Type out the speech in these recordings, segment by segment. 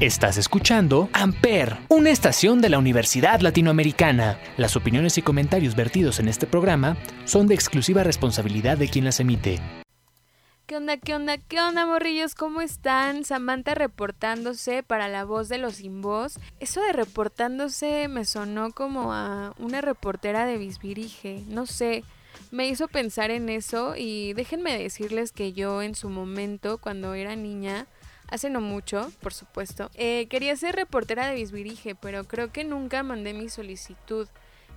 Estás escuchando Amper, una estación de la Universidad Latinoamericana. Las opiniones y comentarios vertidos en este programa son de exclusiva responsabilidad de quien las emite. ¿Qué onda, qué onda, qué onda, morrillos? ¿Cómo están? Samantha reportándose para la voz de los sin voz. Eso de reportándose me sonó como a una reportera de Bisbirige. No sé, me hizo pensar en eso y déjenme decirles que yo en su momento, cuando era niña, hace no mucho, por supuesto. Eh, quería ser reportera de Bisbirige, pero creo que nunca mandé mi solicitud.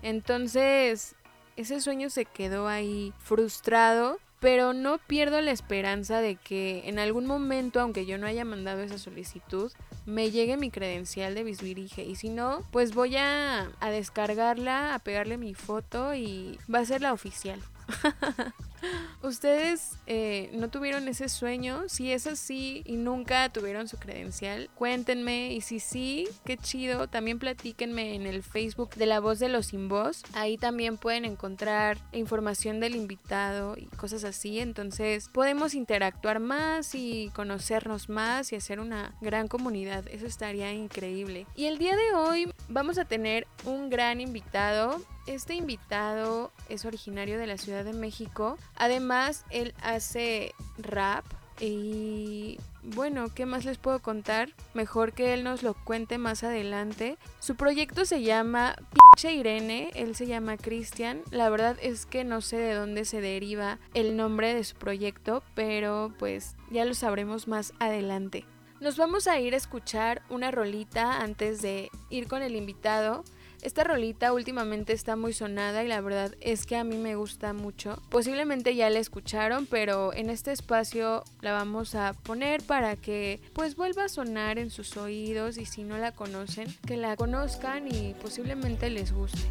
Entonces, ese sueño se quedó ahí frustrado, pero no pierdo la esperanza de que en algún momento, aunque yo no haya mandado esa solicitud, me llegue mi credencial de Bisbirige. Y si no, pues voy a, a descargarla, a pegarle mi foto y va a ser la oficial. ¿Ustedes eh, no tuvieron ese sueño? Si es así y nunca tuvieron su credencial, cuéntenme. Y si sí, qué chido. También platíquenme en el Facebook de La Voz de los Sin Voz. Ahí también pueden encontrar información del invitado y cosas así. Entonces podemos interactuar más y conocernos más y hacer una gran comunidad. Eso estaría increíble. Y el día de hoy vamos a tener un gran invitado. Este invitado es originario de la Ciudad de México. Además, él hace rap y bueno, ¿qué más les puedo contar? Mejor que él nos lo cuente más adelante. Su proyecto se llama Pinche Irene, él se llama Cristian. La verdad es que no sé de dónde se deriva el nombre de su proyecto, pero pues ya lo sabremos más adelante. Nos vamos a ir a escuchar una rolita antes de ir con el invitado. Esta rolita últimamente está muy sonada y la verdad es que a mí me gusta mucho. Posiblemente ya la escucharon, pero en este espacio la vamos a poner para que pues vuelva a sonar en sus oídos y si no la conocen, que la conozcan y posiblemente les guste.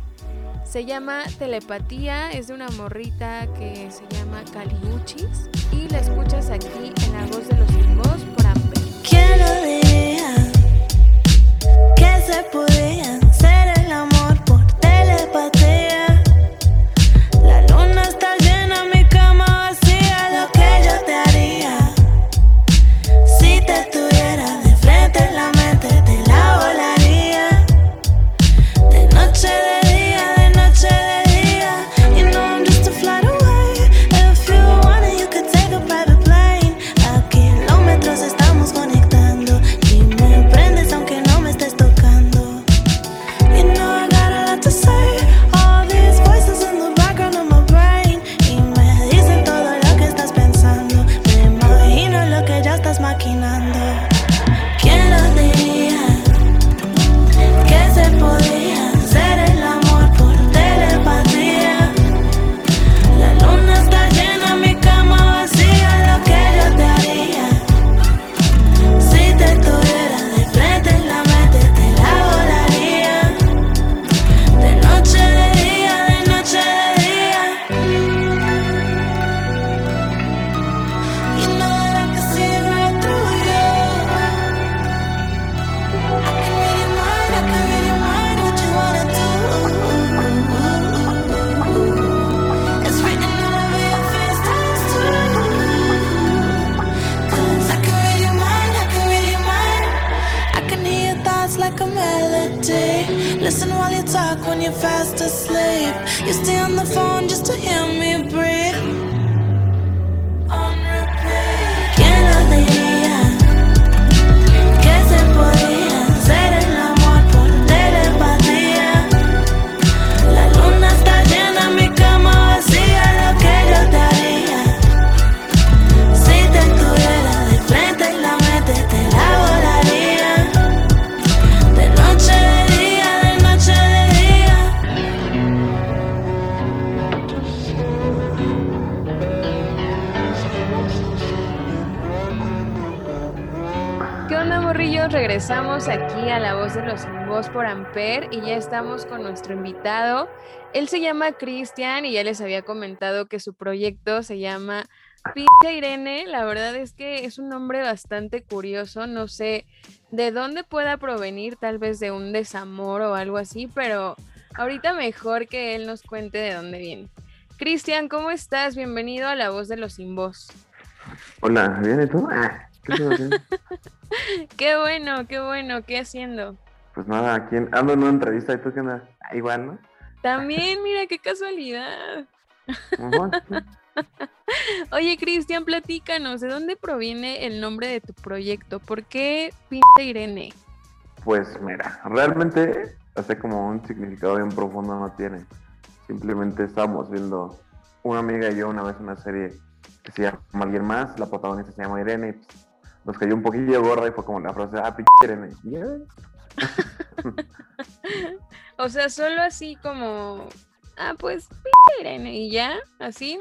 Se llama Telepatía, es de una morrita que se llama Caliuchis y la escuchas aquí en la voz de los hijos por. Quiero melody. Listen while you talk when you're fast asleep. You stay on the phone just to hear me breathe. Regresamos aquí a La Voz de los Sin Voz por Amper y ya estamos con nuestro invitado. Él se llama Cristian y ya les había comentado que su proyecto se llama Pinche Irene. La verdad es que es un nombre bastante curioso. No sé de dónde pueda provenir, tal vez de un desamor o algo así, pero ahorita mejor que él nos cuente de dónde viene. Cristian, ¿cómo estás? Bienvenido a La Voz de los Sin Voz. Hola, ¿bien y tú? Ah, ¿Qué estás haciendo? Qué bueno, qué bueno, ¿qué haciendo? Pues nada, aquí en- ando en una entrevista y tú qué andas. Ah, igual, ¿no? También, mira qué casualidad. Oye, Cristian, platícanos, ¿de dónde proviene el nombre de tu proyecto? ¿Por qué pinta Irene? Pues mira, realmente hace como un significado bien profundo no tiene. Simplemente estábamos viendo una amiga y yo una vez una serie que se llama Alguien Más, la protagonista se llama Irene, y pues, nos cayó un poquillo gorda y fue como la frase, ah, pinche O sea, solo así como, ah, pues Irene y ya, así.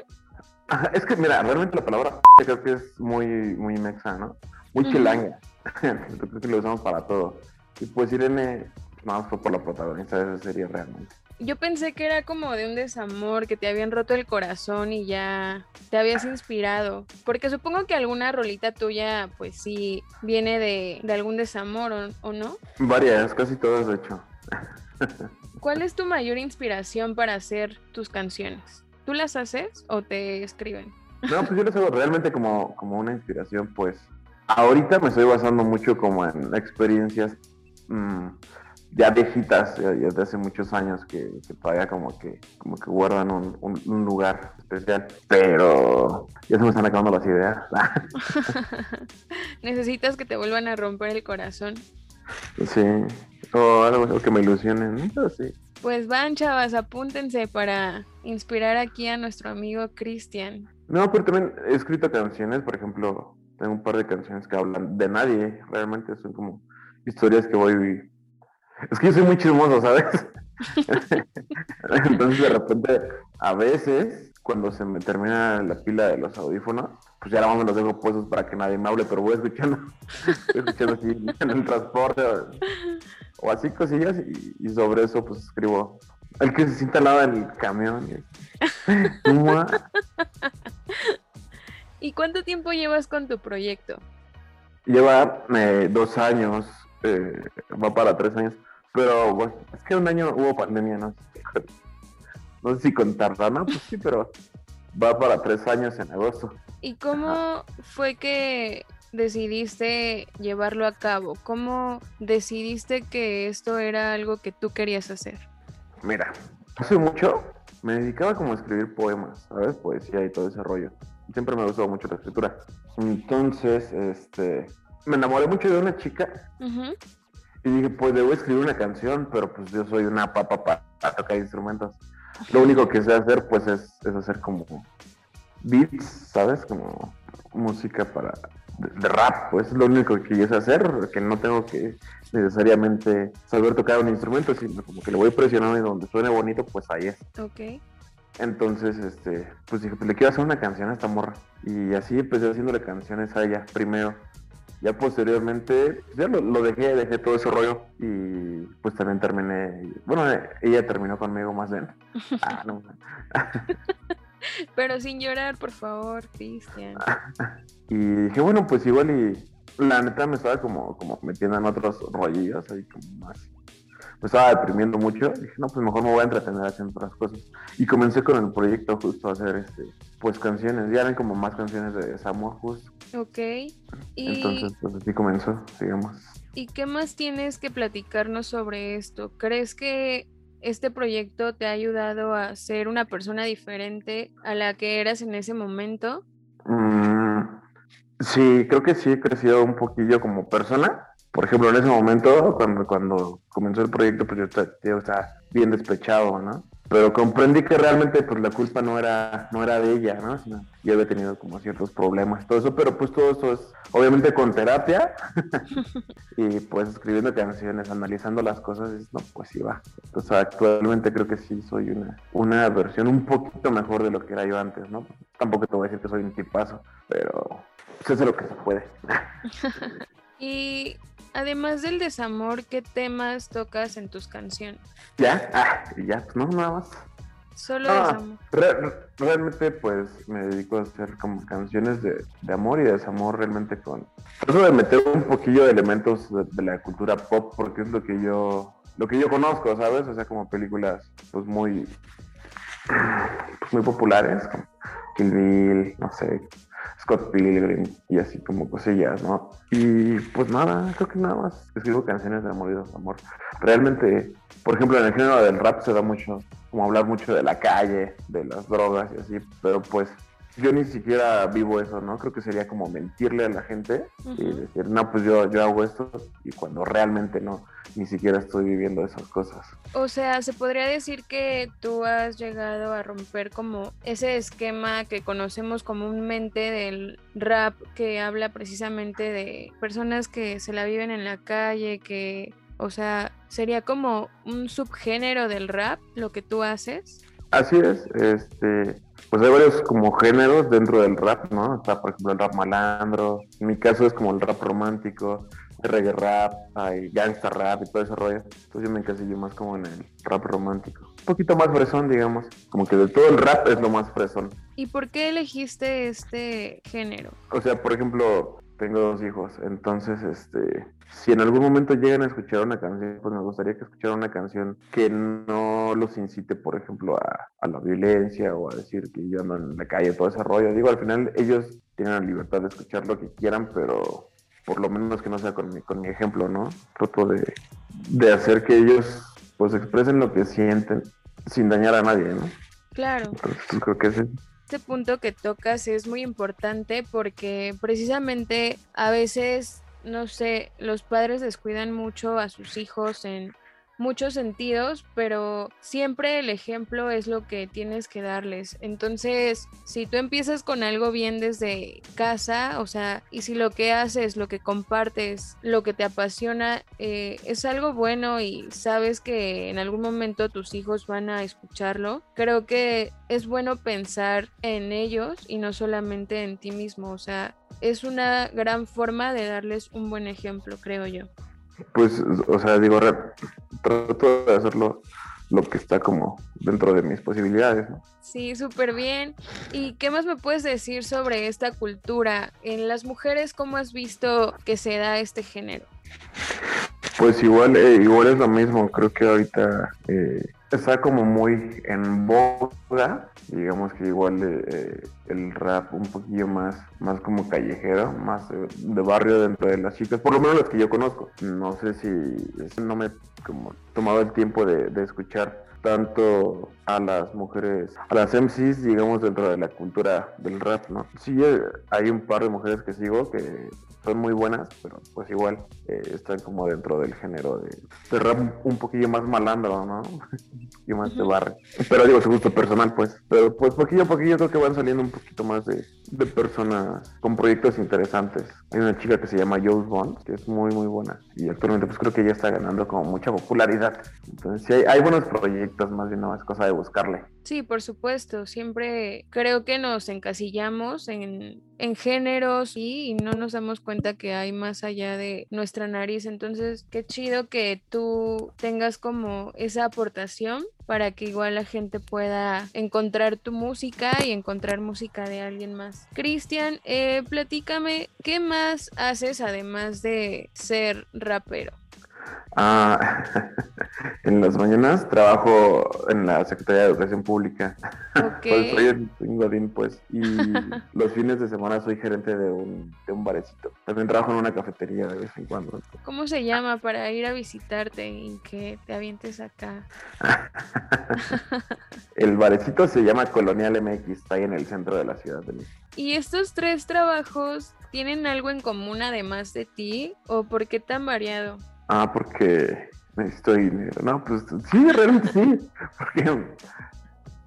Es que mira, realmente la palabra creo que es muy, muy mexa, ¿no? Muy chilanga. Creo que lo usamos para todo. Y pues Irene, no, fue por la protagonista de esa serie realmente. Yo pensé que era como de un desamor, que te habían roto el corazón y ya te habías inspirado. Porque supongo que alguna rolita tuya, pues sí, viene de, de algún desamor, ¿o, o no? Varias, casi todas de hecho. ¿Cuál es tu mayor inspiración para hacer tus canciones? ¿Tú las haces o te escriben? No, pues yo les hago realmente como, como una inspiración, pues. Ahorita me estoy basando mucho como en experiencias mm, ya viejitas, ya, ya de hace muchos años que, que todavía como que, como que guardan un, un- un lugar especial. Pero ya se me están acabando las ideas. Necesitas que te vuelvan a romper el corazón. sí. O algo, que me ilusione, ¿no? Sí. Pues van, chavas, apúntense para inspirar aquí a nuestro amigo Cristian. No, pero también he escrito canciones, por ejemplo, tengo un par de canciones que hablan de nadie, realmente son como historias que voy... Es que yo soy muy chismoso, ¿sabes? Entonces de repente, a veces, cuando se me termina la pila de los audífonos, pues ya nada más me los dejo puestos para que nadie me hable, pero voy escuchando, voy escuchando así en el transporte o, o así cosillas y, y sobre eso pues escribo el que se sienta al lado del camión. ¿Y cuánto tiempo llevas con tu proyecto? Lleva eh, dos años, eh, va para tres años, pero bueno, es que un año hubo pandemia, ¿no? No sé si contarla, ¿no? Pues sí, pero va para tres años en agosto. ¿Y cómo fue que decidiste llevarlo a cabo? ¿Cómo decidiste que esto era algo que tú querías hacer? Mira, hace mucho me dedicaba como a escribir poemas, ¿sabes? Poesía y todo ese rollo. Siempre me gustó mucho la escritura. Entonces, este, me enamoré mucho de una chica Ujú. Y dije, pues debo escribir una canción, pero pues yo soy una papa para tocar instrumentos. Lo único que sé hacer, pues, es, es hacer como beats, ¿sabes? Como música para de, de rap, pues es lo único que yo sé hacer, que no tengo que necesariamente saber tocar un instrumento, sino como que le voy presionando y donde suene bonito, pues ahí es. Ok. Entonces, este, pues dije, pues le quiero hacer una canción a esta morra. Y así empecé haciéndole canciones a ella primero. Ya posteriormente, ya lo, lo dejé, dejé todo ese rollo. Y pues también terminé, bueno, ella terminó conmigo más bien. Ah, no. Pero sin llorar, por favor, Cristian. Y dije, bueno, pues igual y la neta me estaba como, como metiendo en otros rollillos ahí como más. Me estaba deprimiendo mucho. Dije, no, pues mejor me voy a entretener haciendo otras cosas. Y comencé con el proyecto justo a hacer este, pues canciones. Ya eran como más canciones de desamor justo. Ok. ¿Y, Entonces, pues así comenzó, digamos. ¿Y qué más tienes que platicarnos sobre esto? ¿Crees que este proyecto te ha ayudado a ser una persona diferente a la que eras en ese momento? Mm, sí, creo que sí he crecido un poquillo como persona. Por ejemplo, en ese momento, cuando, cuando comenzó el proyecto, pues yo yo estaba bien despechado, ¿no? Pero comprendí que realmente pues la culpa no era, no era de ella, ¿no? Sino yo había tenido como ciertos problemas, todo eso, pero pues todo eso es obviamente con terapia y pues escribiendo canciones, analizando las cosas, dices, no, pues sí va. Entonces actualmente creo que sí soy una, una versión un poquito mejor de lo que era yo antes, ¿no? Tampoco te voy a decir que soy un tipazo, pero se hace lo que se puede. Y además del desamor, ¿qué temas tocas en tus canciones? ¿Ya? Ah, ya, pues no, nada más. Solo Ah, desamor. re- realmente pues me dedico a hacer como canciones de, de amor y desamor realmente con... Trato de meter un poquillo de elementos de, de la cultura pop porque es lo que yo lo que yo conozco, ¿sabes? O sea, como películas pues muy pues, muy populares, como Kill Bill, no sé, Scott Pilgrim y así como cosillas, ¿no? Y pues nada, creo que nada más escribo canciones de amor y desamor. Realmente, por ejemplo, en el género del rap se da mucho, como hablar mucho de la calle, de las drogas y así, pero pues yo ni siquiera vivo eso, ¿no? Creo que sería como mentirle a la gente y decir, no, pues yo, yo hago esto y cuando realmente no, ni siquiera estoy viviendo esas cosas. O sea, se podría decir que tú has llegado a romper como ese esquema que conocemos comúnmente del rap que habla precisamente de personas que se la viven en la calle, que, o sea, sería como un subgénero del rap lo que tú haces. Así es, este, pues hay varios como géneros dentro del rap, ¿no? Está, por ejemplo, el rap malandro. En mi caso es como el rap romántico, el reggae rap, hay gangsta rap y todo ese rollo. Entonces yo me encasillo más como en el rap romántico. Un poquito más fresón, digamos. Como que de todo el rap es lo más fresón. ¿Y por qué elegiste este género? O sea, por ejemplo, tengo dos hijos, entonces, este, si en algún momento llegan a escuchar una canción, pues me gustaría que escucharan una canción que no los incite, por ejemplo, a, a, la violencia o a decir que yo ando en la calle, todo ese rollo. Digo, al final ellos tienen la libertad de escuchar lo que quieran, pero por lo menos que no sea con mi, con mi ejemplo, ¿no? Trato de, de hacer que ellos pues expresen lo que sienten sin dañar a nadie, ¿no? Claro. Entonces, pues, creo que este punto que tocas es muy importante porque precisamente a veces, no sé, los padres descuidan mucho a sus hijos en muchos sentidos, pero siempre el ejemplo es lo que tienes que darles. Entonces, si tú empiezas con algo bien desde casa, o sea, y si lo que haces, lo que compartes, lo que te apasiona, eh, es algo bueno y sabes que en algún momento tus hijos van a escucharlo, creo que es bueno pensar en ellos y no solamente en ti mismo. O sea, es una gran forma de darles un buen ejemplo, creo yo pues, o sea, digo, trato de hacerlo lo que está como dentro de mis posibilidades. ¿no? Sí, súper bien. ¿Y qué más me puedes decir sobre esta cultura? En las mujeres, ¿cómo has visto que se da este género? Pues igual, eh, igual es lo mismo. Creo que ahorita eh, está como muy en boga, digamos que igual eh, el rap un poquillo más, más como callejero, más de, barrio dentro de las chicas, por lo menos las que yo conozco. No sé si no me como tomado el tiempo de, de escuchar tanto a las mujeres, a las MCs, digamos, dentro de la cultura del rap, ¿no? Sí, hay un par de mujeres que sigo que son muy buenas, pero pues igual eh, están como dentro del género de, rap un poquillo más malandro, ¿no? y más de barrio. Pero digo, su gusto personal, pues. Pero pues poquillo a poquillo creo que van saliendo un poquito más de, de personas con proyectos interesantes. Hay una chica que se llama Jules Bond, que es muy, muy buena. Y actualmente pues creo que ella está ganando como mucha popularidad. Entonces sí, hay, hay buenos proyectos, más bien no es cosa de buscarle. Sí, por supuesto. Siempre creo que nos encasillamos en, en géneros y no nos damos cuenta que hay más allá de nuestra nariz. Entonces, qué chido que tú tengas como esa aportación para que igual la gente pueda encontrar tu música y encontrar música de alguien más. Cristian, eh, platícame, ¿qué más haces además de ser rapero? Ah, en las mañanas trabajo en la Secretaría de Educación Pública. Okay. pues soy en Godín, pues. Y los fines de semana soy gerente de un, de un barecito. También trabajo en una cafetería de vez en cuando. ¿Cómo se llama para ir a visitarte y que te avientes acá? El barecito se llama Colonial MX, está ahí en el centro de la ciudad de México. ¿Y estos tres trabajos tienen algo en común además de ti? ¿O por qué tan variado? Ah, porque necesito dinero. No, pues sí, realmente sí. Porque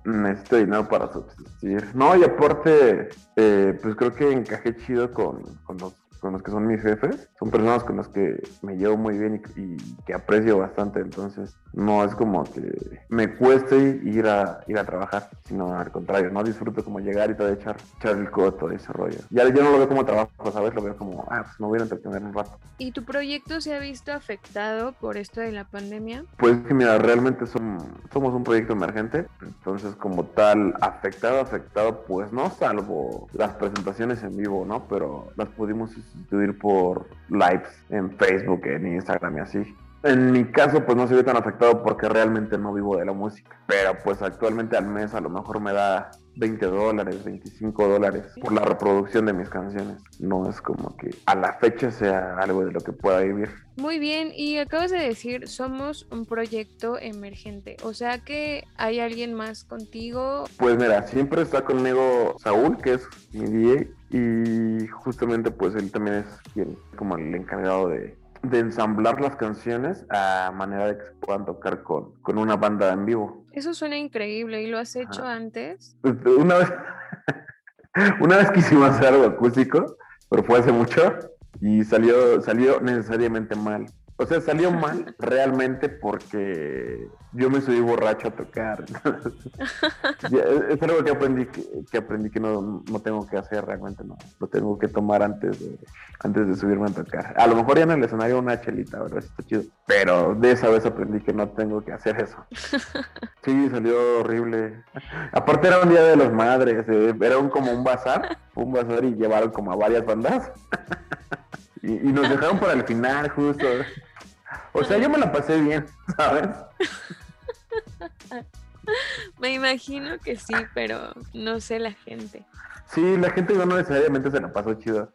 necesito dinero para subsistir. No, y aparte, eh, pues creo que encajé chido con, con los con los que son mis jefes, son personas con las que me llevo muy bien y, que aprecio bastante, entonces no es como que me cueste ir a ir a trabajar, sino al contrario, no disfruto como llegar y todo echar, echar el coto y ese rollo. Ya yo no lo veo como trabajo, ¿sabes? Lo veo como, ah, pues me voy a entretener un rato. ¿Y tu proyecto se ha visto afectado por esto de la pandemia? Pues que mira, realmente son, somos un proyecto emergente, entonces como tal, afectado, afectado, pues no, salvo las presentaciones en vivo, ¿no? Pero las pudimos sustituir por lives en Facebook, en Instagram y así. En mi caso, pues no se ve tan afectado porque realmente no vivo de la música. Pero pues actualmente al mes a lo mejor me da 20 dólares, 25 dólares por la reproducción de mis canciones. No es como que a la fecha sea algo de lo que pueda vivir. Muy bien, y acabas de decir, somos un proyecto emergente, o sea que hay alguien más contigo. Pues mira, siempre está conmigo Saúl, que es mi DJ, y justamente pues él también es quien como el encargado de, de ensamblar las canciones a manera de que se puedan tocar con, con una banda en vivo. Eso suena increíble, ¿y lo has hecho Ajá. antes? Una vez, una vez quisimos hacer algo acústico, pero fue hace mucho y salió, salió necesariamente mal. O sea, salió mal realmente porque yo me subí borracho a tocar. Es algo que aprendí que, que aprendí que no, no tengo que hacer realmente, no. Lo tengo que tomar antes de, antes de subirme a tocar. A lo mejor ya en el escenario una chelita, ¿verdad? Está chido. Pero de esa vez aprendí que no tengo que hacer eso. Sí, salió horrible. Aparte era un día de los madres, eh, era un, como un bazar, un bazar y llevaron como a varias bandas. Y, y nos dejaron para el final justo. O sea, yo me la pasé bien, ¿sabes? Me imagino que sí, pero no sé la gente. Sí, la gente no necesariamente se la pasó chido.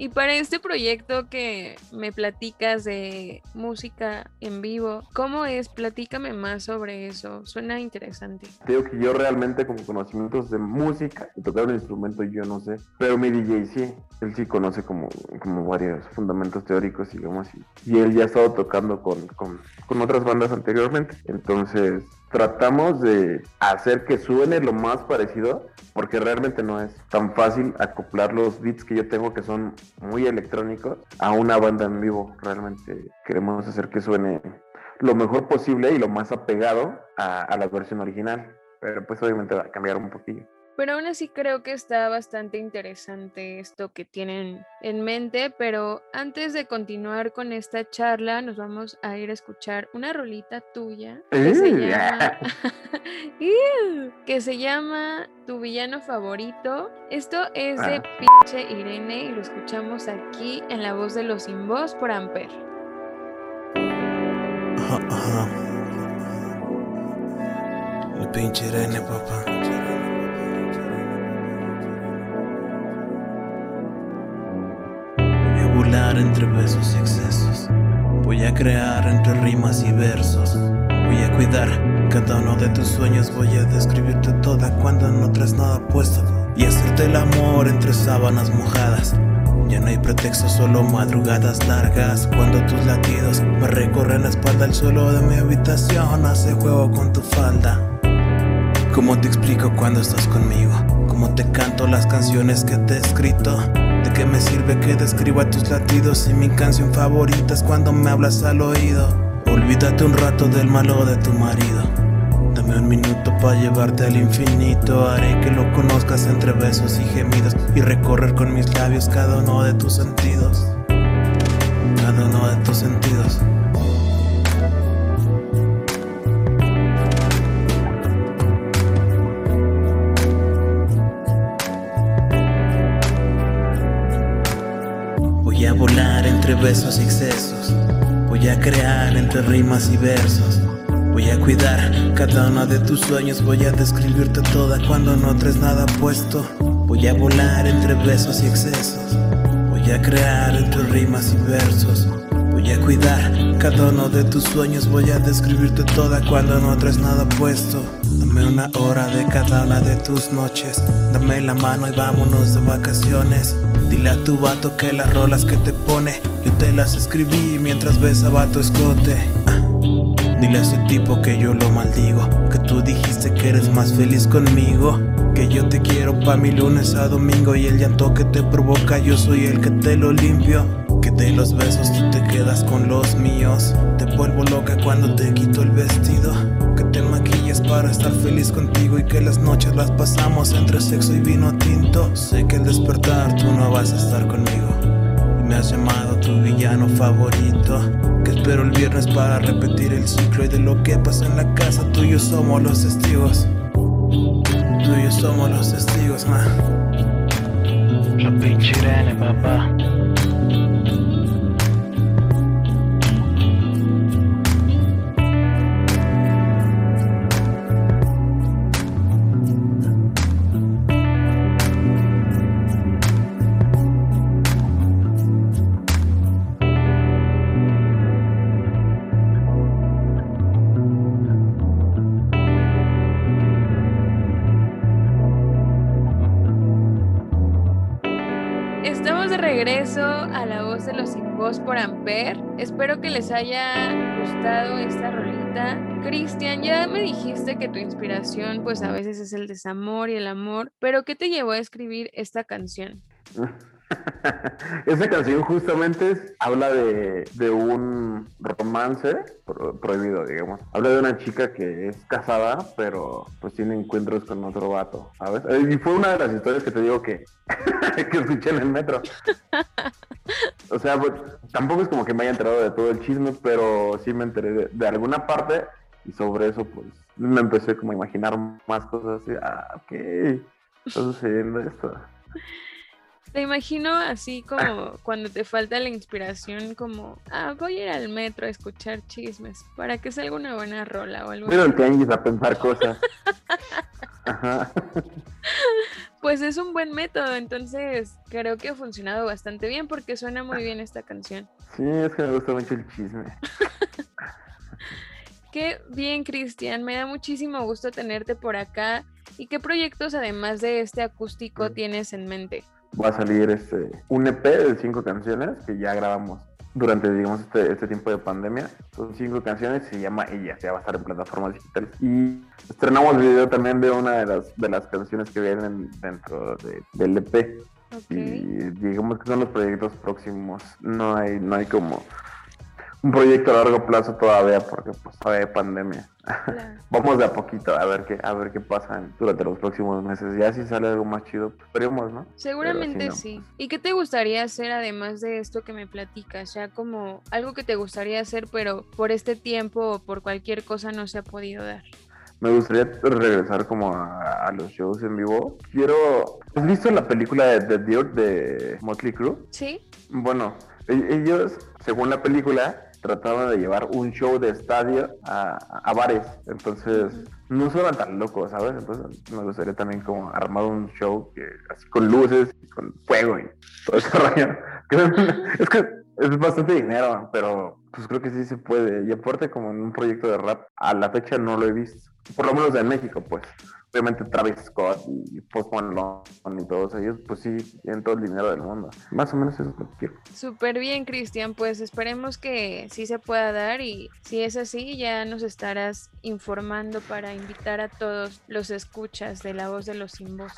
Y para este proyecto que me platicas de música en vivo, ¿cómo es? Platícame más sobre eso. Suena interesante. Te digo que yo realmente como conocimientos de música, de tocar un instrumento yo no sé, pero mi DJ sí, él sí conoce como, como varios fundamentos teóricos, digamos, y, y él ya ha estado tocando con, con, con otras bandas anteriormente. Entonces tratamos de hacer que suene lo más parecido, porque realmente no es tan fácil acoplar los beats que yo tengo que son muy electrónicos a una banda en vivo. Realmente queremos hacer que suene lo mejor posible y lo más apegado a, a la versión original. Pero pues obviamente va a cambiar un poquillo. Pero aún así creo que está bastante interesante esto que tienen en mente, pero antes de continuar con esta charla nos vamos a ir a escuchar una rolita tuya que se llama que se llama Tu villano favorito. Esto es de Ah. pinche Irene y lo escuchamos aquí en la voz de los sin voz por Amper. Ajá, ajá. El pinche Irene, papá. Entre besos y excesos. Voy a crear entre rimas y versos. Voy a cuidar cada uno de tus sueños. Voy a describirte toda cuando no traes nada puesto. Y hacerte el amor entre sábanas mojadas. Ya no hay pretexto, solo madrugadas largas. Cuando tus latidos me recorren la espalda, el suelo de mi habitación hace juego con tu falda. ¿Cómo te explico cuando estás conmigo? ¿Cómo te canto las canciones que te he escrito? ¿De qué me sirve que describa tus latidos si mi canción favorita es cuando me hablas al oído? Olvídate un rato del malo de tu marido. Dame un minuto para llevarte al infinito. Haré que lo conozcas entre besos y gemidos y recorrer con mis labios cada uno de tus sentidos. Rimas y versos. Voy a cuidar cada uno de tus sueños. Voy a describirte toda cuando no traes nada puesto. Voy a volar entre besos y excesos. Voy a crear entre rimas y versos. Voy a cuidar cada uno de tus sueños. Voy a describirte toda cuando no traes nada puesto. Dame una hora de cada una de tus noches. Dame la mano y vámonos de vacaciones. Dile a tu vato que las rolas que te pone, yo te las escribí mientras besaba tu escote. Ah. Dile a ese tipo que yo lo maldigo, que tú dijiste que eres más feliz conmigo. Que yo te quiero pa' mi lunes a domingo y el llanto que te provoca yo soy el que te lo limpio. Que de los besos tú te quedas con los míos. Te vuelvo loca cuando te quito el vestido. Que te maquilles para estar feliz contigo y que las noches las pasamos entre sexo y vino tinto. Sé que al despertar tú no vas a estar conmigo. Y me has llamado tu villano favorito. Que espero el viernes para repetir el ciclo y de lo que pasa en la casa tú somos los testigos. Tú y yo somos los testigos, ma. La pinche papá. Voz por Amper. Espero que les haya gustado esta rolita. Cristian, ya me dijiste que tu inspiración pues a veces es el desamor y el amor, pero ¿qué te llevó a escribir esta canción? Esa canción justamente habla de, de un romance prohibido, digamos. Habla de una chica que es casada, pero pues tiene encuentros con otro vato, ¿sabes? Y fue una de las historias que te digo que, que escuché en el metro. O sea, pues, tampoco es como que me haya enterado de todo el chisme, pero sí me enteré de, alguna parte y sobre eso pues me empecé como a imaginar más cosas así. Ah, ok, está sucediendo esto. Te imagino así como cuando te falta la inspiración, como, ah, voy a ir al metro a escuchar chismes para que salga una buena rola o algo Voy al tianguis a pensar cosas. Ajá. Pues es un buen método, entonces creo que ha funcionado bastante bien porque suena muy bien esta canción. Sí, es que me gusta mucho el chisme. Qué bien, Cristian. Me da muchísimo gusto tenerte por acá. ¿Y qué proyectos, además de este acústico, tienes en mente? va a salir este, un EP de cinco canciones que ya grabamos durante, digamos, este, este tiempo de pandemia. Son cinco canciones, se llama Ella, ya va a estar en plataformas digitales. Y estrenamos el video también de una de las, de las canciones que vienen dentro del EP. Y digamos que son los proyectos próximos. No hay, no hay como un proyecto a largo plazo todavía porque pues todavía hay pandemia. Vamos de a poquito a ver qué a ver qué pasa durante los próximos meses. Ya si sale algo más chido, pues, esperemos, ¿no? Seguramente sí. Pues ¿Y qué te gustaría hacer además de esto que me platicas? Ya como algo que te gustaría hacer, pero por este tiempo o por cualquier cosa no se ha podido dar. Me gustaría regresar como a, los shows en vivo. Quiero... ¿Has visto la película de The Dirt de Motley Crue? Sí. Bueno, e-, ellos, según la película, trataban de llevar un show de estadio a, bares. Entonces, no suenan tan locos, ¿sabes? Entonces, me gustaría también como armar un show que así con luces y con fuego y todo ese rollo. es que es bastante dinero, pero pues creo que sí se puede. Y aparte, como en un proyecto de rap, a la fecha no lo he visto. Por lo menos en México, pues obviamente Travis Scott y Post Malone y todos ellos, pues sí, en todo el dinero del mundo. Más o menos eso es lo que quiero. Súper bien, Cristian. Pues esperemos que sí se pueda dar y si es así, ya nos estarás informando para invitar a todos los escuchas de la voz de los sin voz.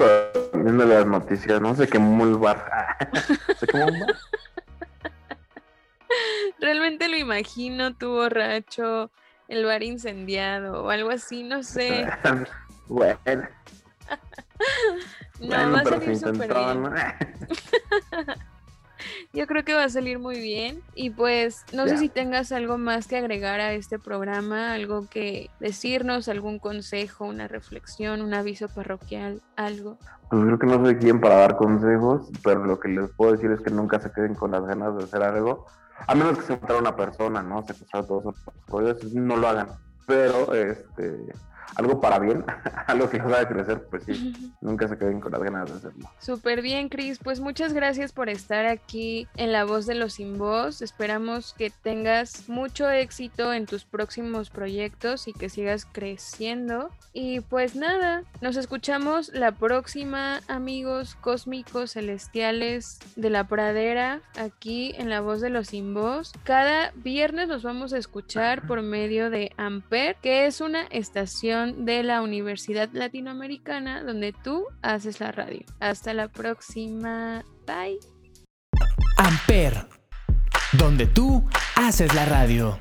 Viendo las noticias, no sé qué muy bar. ¿Se quemó un bar? Realmente lo imagino, tú borracho, el bar incendiado o algo así, no sé. Bueno. no, va a salir súper bien. Yo creo que va a salir muy bien. Y pues no sé si tengas algo más que agregar a este programa, algo que decirnos, algún consejo, una reflexión, un aviso parroquial, algo. Pues creo que no soy quien para dar consejos, pero lo que les puedo decir es que nunca se queden con las ganas de hacer algo. A menos que se a una persona, ¿no? Se todos los no lo hagan. Pero, este, algo para bien, algo que nos haga crecer, pues sí, nunca se queden con las ganas de hacerlo. Súper bien, Cris. Pues muchas gracias por estar aquí en La Voz de los Sin Voz. Esperamos que tengas mucho éxito en tus próximos proyectos y que sigas creciendo. Y pues nada, nos escuchamos la próxima, amigos cósmicos celestiales de la pradera, aquí en La Voz de los Sin Voz. Cada viernes nos vamos a escuchar por medio de Amper, que es una estación de la Universidad Latinoamericana donde tú haces la radio. Hasta la próxima. Bye. Amper, donde tú haces la radio.